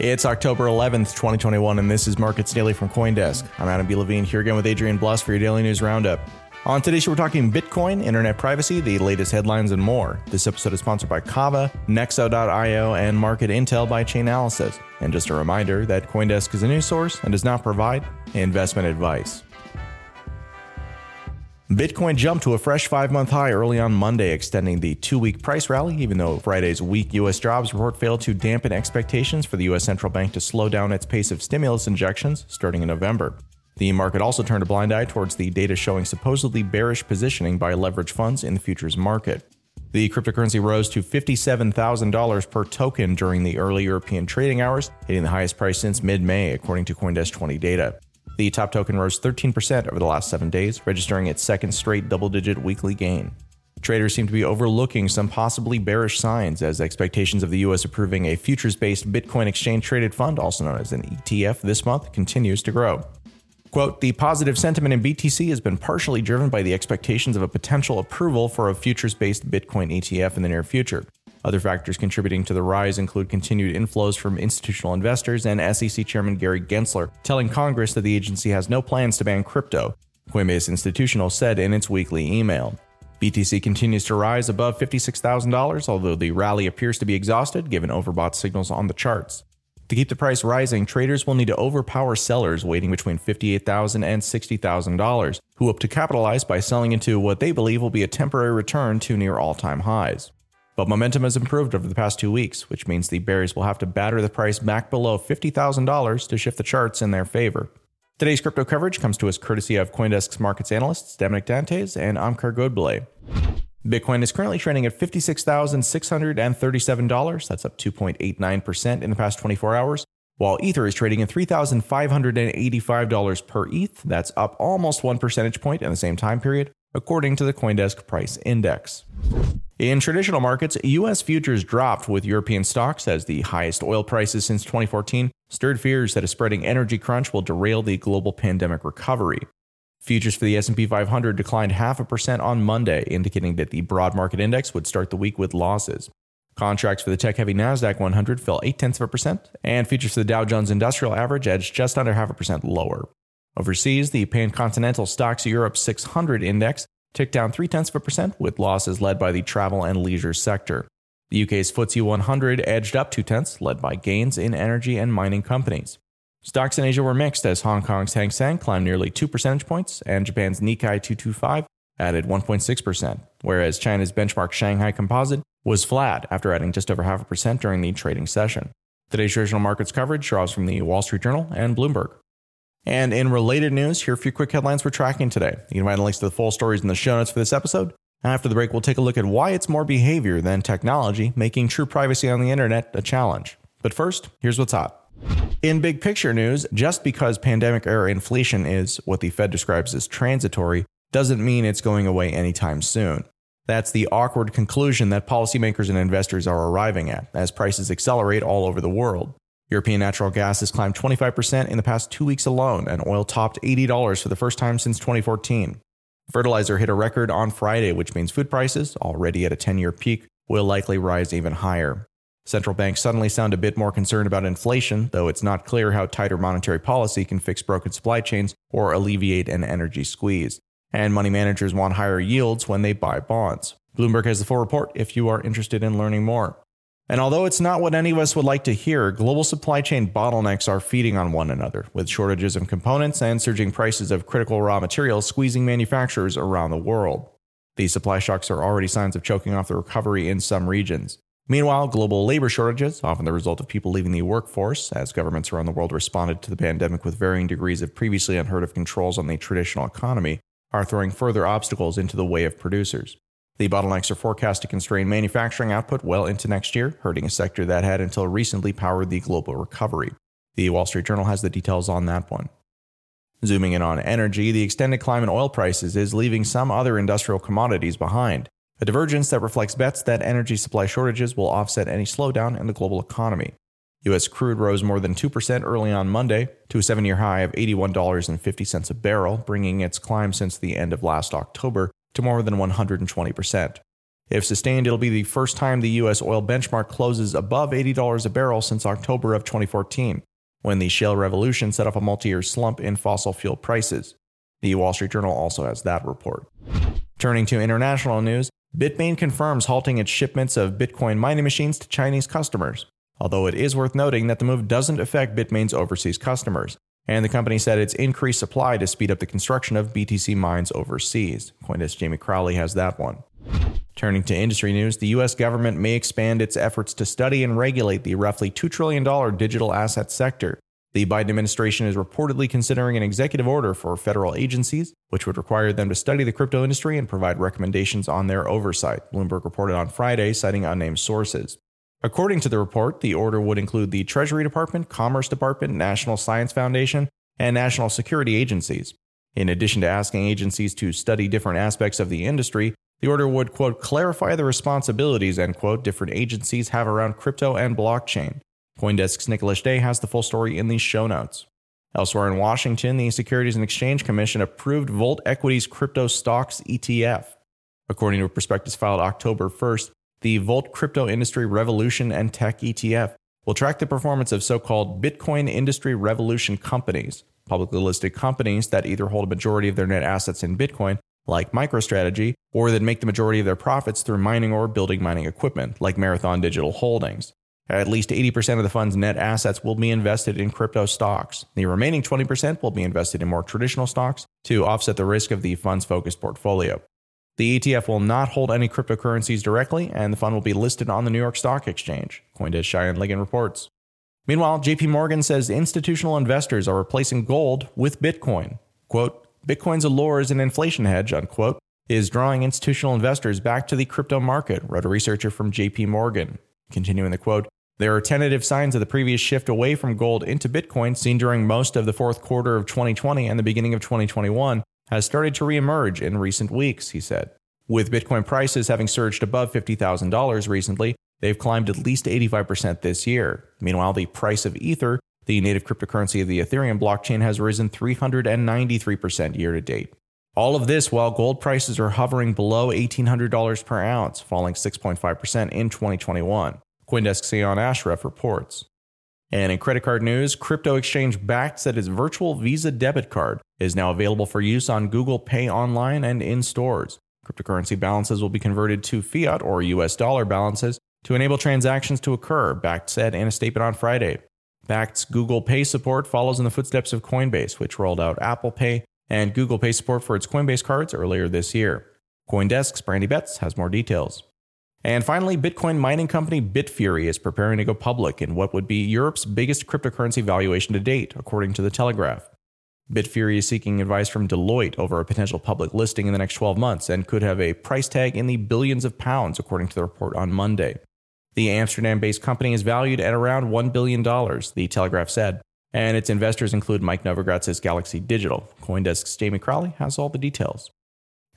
It's October 11th, 2021, and this is Markets Daily from Coindesk. I'm Adam B. Levine here again with Adrian Blust for your daily news roundup. On today's show, we're talking Bitcoin, internet privacy, the latest headlines, and more. This episode is sponsored by Kava, Nexo.io, and Market Intel by Chainalysis. And just a reminder that Coindesk is a news source and does not provide investment advice. Bitcoin jumped to a fresh five month high early on Monday, extending the two week price rally, even though Friday's weak U.S. jobs report failed to dampen expectations for the U.S. central bank to slow down its pace of stimulus injections starting in November. The market also turned a blind eye towards the data showing supposedly bearish positioning by leverage funds in the futures market. The cryptocurrency rose to $57,000 per token during the early European trading hours, hitting the highest price since mid May, according to Coindesk 20 data. The top token rose 13% over the last seven days, registering its second straight double digit weekly gain. Traders seem to be overlooking some possibly bearish signs as expectations of the U.S. approving a futures based Bitcoin exchange traded fund, also known as an ETF, this month continues to grow. Quote, the positive sentiment in BTC has been partially driven by the expectations of a potential approval for a futures based Bitcoin ETF in the near future. Other factors contributing to the rise include continued inflows from institutional investors and SEC Chairman Gary Gensler telling Congress that the agency has no plans to ban crypto, Coinbase Institutional said in its weekly email. BTC continues to rise above $56,000, although the rally appears to be exhausted given overbought signals on the charts. To keep the price rising, traders will need to overpower sellers waiting between $58,000 and $60,000, who hope to capitalize by selling into what they believe will be a temporary return to near all time highs. But momentum has improved over the past two weeks, which means the bears will have to batter the price back below $50,000 to shift the charts in their favor. Today's crypto coverage comes to us courtesy of Coindesk's markets analysts Damanick Dantes and Omkar Godbole. Bitcoin is currently trading at $56,637. That's up 2.89% in the past 24 hours, while Ether is trading at $3,585 per ETH. That's up almost one percentage point in the same time period, according to the Coindesk Price Index. In traditional markets, U.S. futures dropped with European stocks as the highest oil prices since 2014 stirred fears that a spreading energy crunch will derail the global pandemic recovery. Futures for the S&P 500 declined half a percent on Monday, indicating that the broad market index would start the week with losses. Contracts for the tech-heavy Nasdaq 100 fell 8 tenths of a percent, and futures for the Dow Jones Industrial Average edged just under half a percent lower. Overseas, the Pan-Continental Stoxx Europe 600 index ticked down three tenths of a percent, with losses led by the travel and leisure sector. The UK's FTSE 100 edged up two tenths, led by gains in energy and mining companies. Stocks in Asia were mixed as Hong Kong's Hang Seng climbed nearly two percentage points and Japan's Nikkei 225 added 1.6%, whereas China's benchmark Shanghai Composite was flat after adding just over half a percent during the trading session. Today's traditional markets coverage draws from the Wall Street Journal and Bloomberg. And in related news, here are a few quick headlines we're tracking today. You can find links to the full stories in the show notes for this episode. After the break, we'll take a look at why it's more behavior than technology, making true privacy on the internet a challenge. But first, here's what's hot. In big picture news, just because pandemic era inflation is what the Fed describes as transitory doesn't mean it's going away anytime soon. That's the awkward conclusion that policymakers and investors are arriving at as prices accelerate all over the world. European natural gas has climbed 25% in the past two weeks alone, and oil topped $80 for the first time since 2014. Fertilizer hit a record on Friday, which means food prices, already at a 10 year peak, will likely rise even higher. Central banks suddenly sound a bit more concerned about inflation, though it's not clear how tighter monetary policy can fix broken supply chains or alleviate an energy squeeze. And money managers want higher yields when they buy bonds. Bloomberg has the full report if you are interested in learning more. And although it's not what any of us would like to hear, global supply chain bottlenecks are feeding on one another, with shortages of components and surging prices of critical raw materials squeezing manufacturers around the world. These supply shocks are already signs of choking off the recovery in some regions. Meanwhile, global labor shortages, often the result of people leaving the workforce, as governments around the world responded to the pandemic with varying degrees of previously unheard of controls on the traditional economy, are throwing further obstacles into the way of producers. The bottlenecks are forecast to constrain manufacturing output well into next year, hurting a sector that had until recently powered the global recovery. The Wall Street Journal has the details on that one. Zooming in on energy, the extended climb in oil prices is leaving some other industrial commodities behind, a divergence that reflects bets that energy supply shortages will offset any slowdown in the global economy. U.S. crude rose more than 2% early on Monday to a seven year high of $81.50 a barrel, bringing its climb since the end of last October to more than 120%. If sustained, it'll be the first time the U.S. oil benchmark closes above $80 a barrel since October of 2014, when the shale revolution set off a multi year slump in fossil fuel prices. The Wall Street Journal also has that report. Turning to international news, Bitmain confirms halting its shipments of Bitcoin mining machines to Chinese customers, although it is worth noting that the move doesn't affect Bitmain's overseas customers, and the company said its increased supply to speed up the construction of BTC mines overseas. Coindesk Jamie Crawley has that one. Turning to industry news, the U.S. government may expand its efforts to study and regulate the roughly $2 trillion digital asset sector. The Biden administration is reportedly considering an executive order for federal agencies, which would require them to study the crypto industry and provide recommendations on their oversight, Bloomberg reported on Friday, citing unnamed sources. According to the report, the order would include the Treasury Department, Commerce Department, National Science Foundation, and national security agencies. In addition to asking agencies to study different aspects of the industry, the order would, quote, clarify the responsibilities, end quote, different agencies have around crypto and blockchain. Coindesk's Nikhilesh De has the full story in these show notes. Elsewhere in Washington, the Securities and Exchange Commission approved Volt Equities Crypto Stocks ETF. According to a prospectus filed October 1st, the Volt Crypto Industry Revolution and Tech ETF will track the performance of so called Bitcoin Industry Revolution companies, publicly listed companies that either hold a majority of their net assets in Bitcoin like MicroStrategy, or that make the majority of their profits through mining or building mining equipment, like Marathon Digital Holdings. At least 80% of the fund's net assets will be invested in crypto stocks. The remaining 20% will be invested in more traditional stocks to offset the risk of the fund's focused portfolio. The ETF will not hold any cryptocurrencies directly, and the fund will be listed on the New York Stock Exchange, Coindesk Cheyenne Ligon reports. Meanwhile, JP Morgan says institutional investors are replacing gold with Bitcoin. Quote, Bitcoin's allure as an inflation hedge, unquote, is drawing institutional investors back to the crypto market, wrote a researcher from JP Morgan. Continuing the quote, there are tentative signs of the previous shift away from gold into Bitcoin seen during most of the fourth quarter of 2020 and the beginning of 2021 has started to reemerge in recent weeks, he said. With Bitcoin prices having surged above $50,000 recently, they've climbed at least 85% this year. Meanwhile, the price of Ether the native cryptocurrency of the Ethereum blockchain has risen 393% year to date. All of this while gold prices are hovering below $1,800 per ounce, falling 6.5% in 2021. Coindesk Seon Ashraf reports. And in credit card news, crypto exchange Bakkt said its virtual Visa debit card is now available for use on Google Pay online and in stores. Cryptocurrency balances will be converted to fiat or US dollar balances to enable transactions to occur, Bakkt said in a statement on Friday. Bakkt's Google Pay support follows in the footsteps of Coinbase, which rolled out Apple Pay and Google Pay support for its Coinbase cards earlier this year. Coindesk's Brandy Betz has more details. And finally, Bitcoin mining company Bitfury is preparing to go public in what would be Europe's biggest cryptocurrency valuation to date, according to The Telegraph. Bitfury is seeking advice from Deloitte over a potential public listing in the next 12 months and could have a price tag in the billions of pounds, according to the report on Monday. The Amsterdam based company is valued at around $1 billion, the Telegraph said, and its investors include Mike Novogratz's Galaxy Digital. Coindesk's Jamie Crawley has all the details.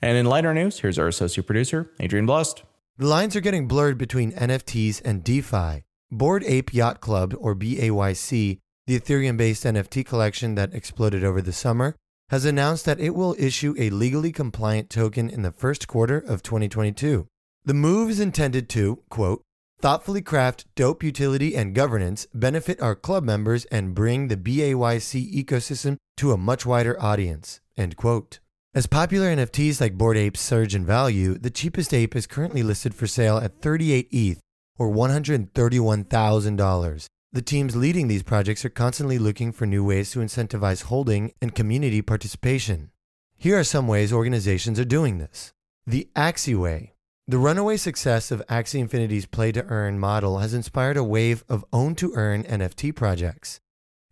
And in lighter news, here's our associate producer, Adrian Blust. The lines are getting blurred between NFTs and DeFi. Bored Ape Yacht Club, or BAYC, the Ethereum based NFT collection that exploded over the summer, has announced that it will issue a legally compliant token in the first quarter of 2022. The move is intended to, quote, thoughtfully craft dope utility and governance, benefit our club members, and bring the BAYC ecosystem to a much wider audience. End quote. As popular NFTs like Bored Apes surge in value, the cheapest ape is currently listed for sale at 38 ETH or $131,000. The teams leading these projects are constantly looking for new ways to incentivize holding and community participation. Here are some ways organizations are doing this. The Axie Way the runaway success of Axie Infinity's play to earn model has inspired a wave of own to earn NFT projects.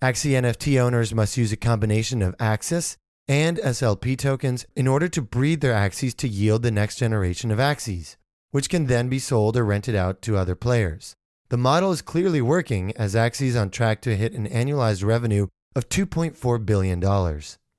Axie NFT owners must use a combination of Axis and SLP tokens in order to breed their Axies to yield the next generation of Axies, which can then be sold or rented out to other players. The model is clearly working as Axie is on track to hit an annualized revenue of $2.4 billion.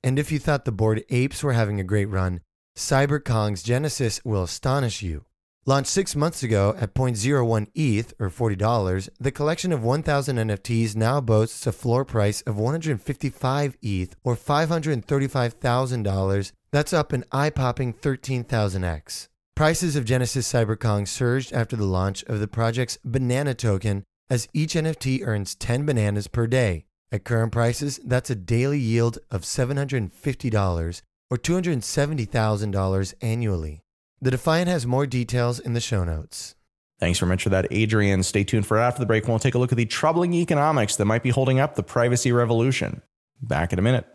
And if you thought the Bored Apes were having a great run, CyberKongz Genesis will astonish you. Launched six months ago at 0.01 ETH or $40, the collection of 1,000 NFTs now boasts a floor price of 155 ETH or $535,000. That's up an eye popping 13,000x. Prices of Genesis Cyberkong surged after the launch of the project's Banana Token, as each NFT earns 10 bananas per day. At current prices, that's a daily yield of $750 or $270,000 annually. The Defiant has more details in the show notes. Thanks very much for that, Adrian. Stay tuned for after the break. We'll take a look at the troubling economics that might be holding up the privacy revolution. Back in a minute.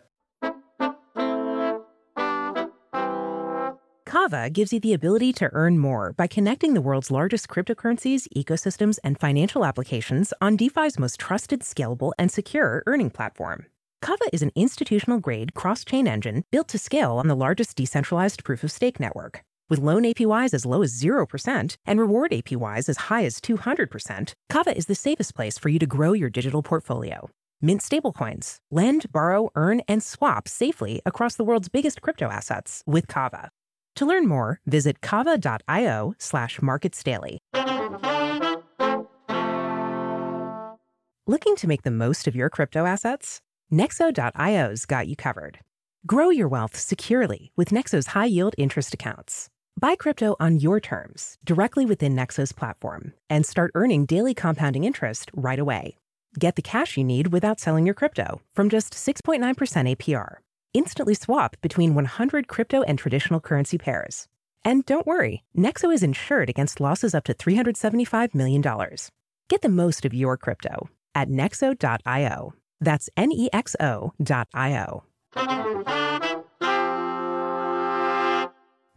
Kava gives you the ability to earn more by connecting the world's largest cryptocurrencies, ecosystems, and financial applications on DeFi's most trusted, scalable, and secure earning platform. Kava is an institutional grade cross chain engine built to scale on the largest decentralized proof of stake network. With loan APYs as low as 0% and reward APYs as high as 200%, Kava is the safest place for you to grow your digital portfolio. Mint stablecoins, lend, borrow, earn, and swap safely across the world's biggest crypto assets with Kava. To learn more, visit kava.io slash marketsdaily. Looking to make the most of your crypto assets? Nexo.io's got you covered. Grow your wealth securely with Nexo's high yield interest accounts. Buy crypto on your terms directly within Nexo's platform and start earning daily compounding interest right away. Get the cash you need without selling your crypto from just 6.9% APR. Instantly swap between 100 crypto and traditional currency pairs. And don't worry, Nexo is insured against losses up to $375 million. Get the most of your crypto at nexo.io. That's N E X O.io.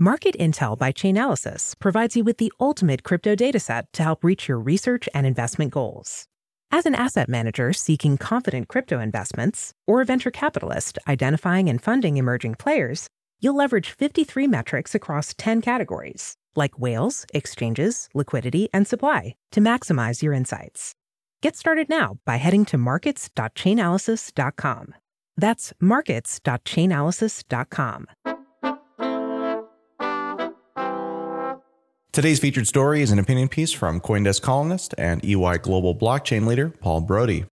Market Intel by Chainalysis provides you with the ultimate crypto dataset to help reach your research and investment goals. As an asset manager seeking confident crypto investments, or a venture capitalist identifying and funding emerging players, you'll leverage 53 metrics across 10 categories, like whales, exchanges, liquidity, and supply, to maximize your insights. Get started now by heading to markets.chainalysis.com. That's markets.chainalysis.com. Today's featured story is an opinion piece from Coindesk columnist and EY Global blockchain leader Paul Brody.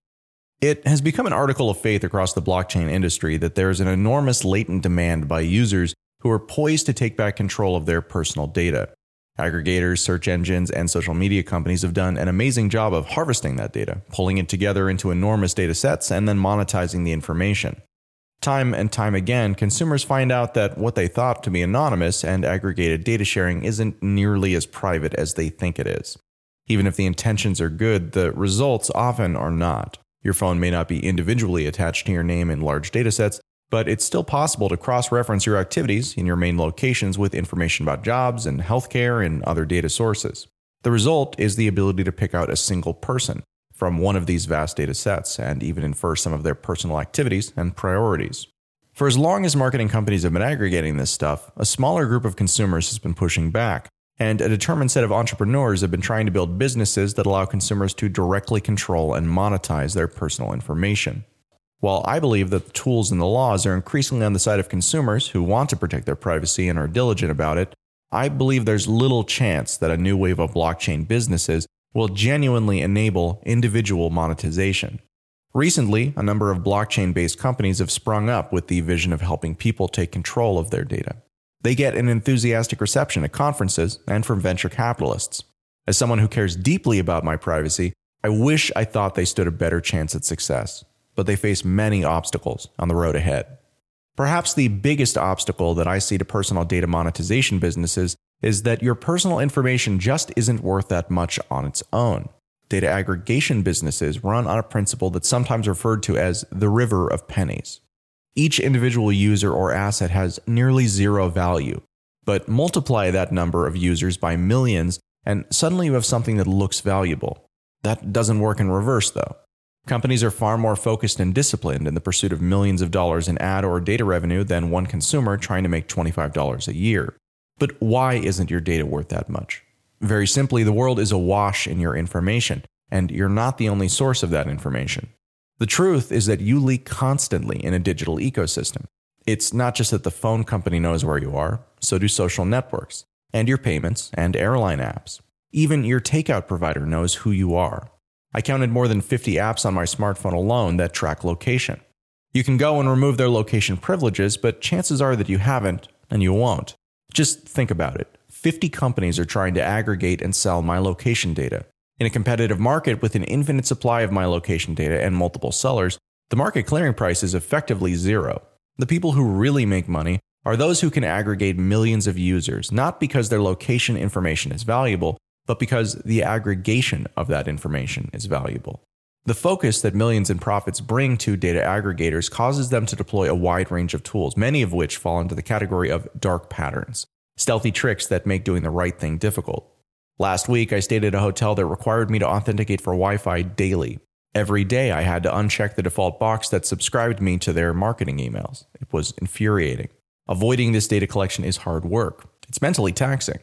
It has become an article of faith across the blockchain industry that there is an enormous latent demand by users who are poised to take back control of their personal data. Aggregators, search engines, and social media companies have done an amazing job of harvesting that data, pulling it together into enormous data sets, and then monetizing the information. Time and time again, consumers find out that what they thought to be anonymous and aggregated data sharing isn't nearly as private as they think it is. Even if the intentions are good, the results often are not. Your phone may not be individually attached to your name in large datasets, but it's still possible to cross reference your activities in your main locations with information about jobs and healthcare and other data sources. The result is the ability to pick out a single person, from one of these vast data sets and even infer some of their personal activities and priorities. For as long as marketing companies have been aggregating this stuff, a smaller group of consumers has been pushing back, and a determined set of entrepreneurs have been trying to build businesses that allow consumers to directly control and monetize their personal information. While I believe that the tools and the laws are increasingly on the side of consumers who want to protect their privacy and are diligent about it, I believe there's little chance that a new wave of blockchain businesses will genuinely enable individual monetization. Recently, a number of blockchain based companies have sprung up with the vision of helping people take control of their data. They get an enthusiastic reception at conferences and from venture capitalists. As someone who cares deeply about my privacy, I wish I thought they stood a better chance at success, but they face many obstacles on the road ahead. Perhaps the biggest obstacle that I see to personal data monetization businesses is that your personal information just isn't worth that much on its own. Data aggregation businesses run on a principle that's sometimes referred to as the river of pennies. Each individual user or asset has nearly zero value, but multiply that number of users by millions, and suddenly you have something that looks valuable. That doesn't work in reverse, though. Companies are far more focused and disciplined in the pursuit of millions of dollars in ad or data revenue than one consumer trying to make $25 a year. But why isn't your data worth that much? Very simply, the world is awash in your information, and you're not the only source of that information. The truth is that you leak constantly in a digital ecosystem. It's not just that the phone company knows where you are, so do social networks, and your payments, and airline apps. Even your takeout provider knows who you are. I counted more than 50 apps on my smartphone alone that track location. You can go and remove their location privileges, but chances are that you haven't, and you won't. Just think about it 50 companies are trying to aggregate and sell my location data. In a competitive market with an infinite supply of my location data and multiple sellers, the market clearing price is effectively zero. The people who really make money are those who can aggregate millions of users, not because their location information is valuable, but because the aggregation of that information is valuable. The focus that millions in profits bring to data aggregators causes them to deploy a wide range of tools, many of which fall into the category of dark patterns, stealthy tricks that make doing the right thing difficult. Last week, I stayed at a hotel that required me to authenticate for Wi Fi daily. Every day, I had to uncheck the default box that subscribed me to their marketing emails. It was infuriating. Avoiding this data collection is hard work, it's mentally taxing.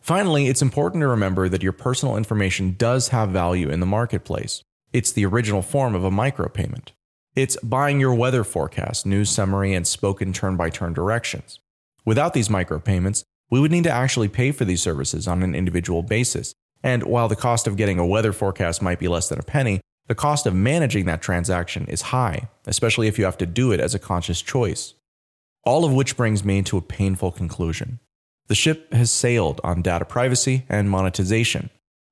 Finally, it's important to remember that your personal information does have value in the marketplace. It's the original form of a micropayment. It's buying your weather forecast, news summary, and spoken turn by turn directions. Without these micropayments, we would need to actually pay for these services on an individual basis. And while the cost of getting a weather forecast might be less than a penny, the cost of managing that transaction is high, especially if you have to do it as a conscious choice. All of which brings me to a painful conclusion. The ship has sailed on data privacy and monetization.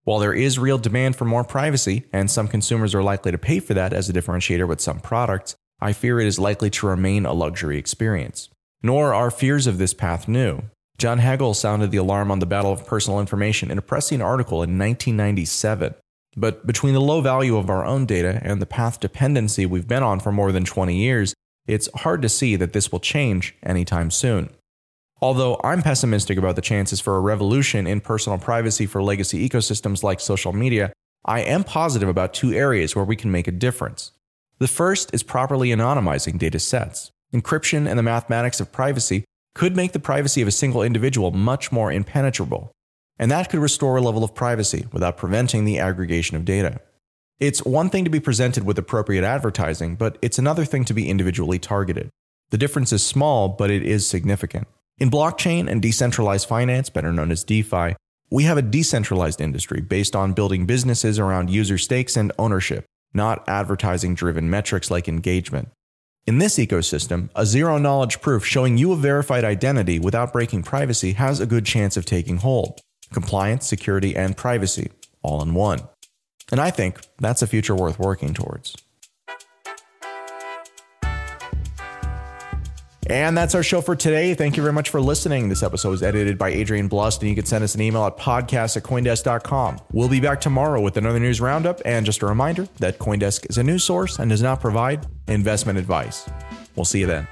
While there is real demand for more privacy, and some consumers are likely to pay for that as a differentiator with some products, I fear it is likely to remain a luxury experience. Nor are fears of this path new. John Hagel sounded the alarm on the battle of personal information in a pressing article in 1997. But between the low value of our own data and the path dependency we've been on for more than 20 years, it's hard to see that this will change anytime soon. Although I'm pessimistic about the chances for a revolution in personal privacy for legacy ecosystems like social media, I am positive about two areas where we can make a difference. The first is properly anonymizing data sets. Encryption and the mathematics of privacy could make the privacy of a single individual much more impenetrable, and that could restore a level of privacy without preventing the aggregation of data. It's one thing to be presented with appropriate advertising, but it's another thing to be individually targeted. The difference is small, but it is significant. In blockchain and decentralized finance, better known as DeFi, we have a decentralized industry based on building businesses around user stakes and ownership, not advertising driven metrics like engagement. In this ecosystem, a zero knowledge proof showing you a verified identity without breaking privacy has a good chance of taking hold. Compliance, security, and privacy, all in one. And I think that's a future worth working towards. And that's our show for today. Thank you very much for listening. This episode was edited by Adrian Blust, and you can send us an email at podcast at Coindesk.com. We'll be back tomorrow with another news roundup. And just a reminder that Coindesk is a news source and does not provide investment advice. We'll see you then.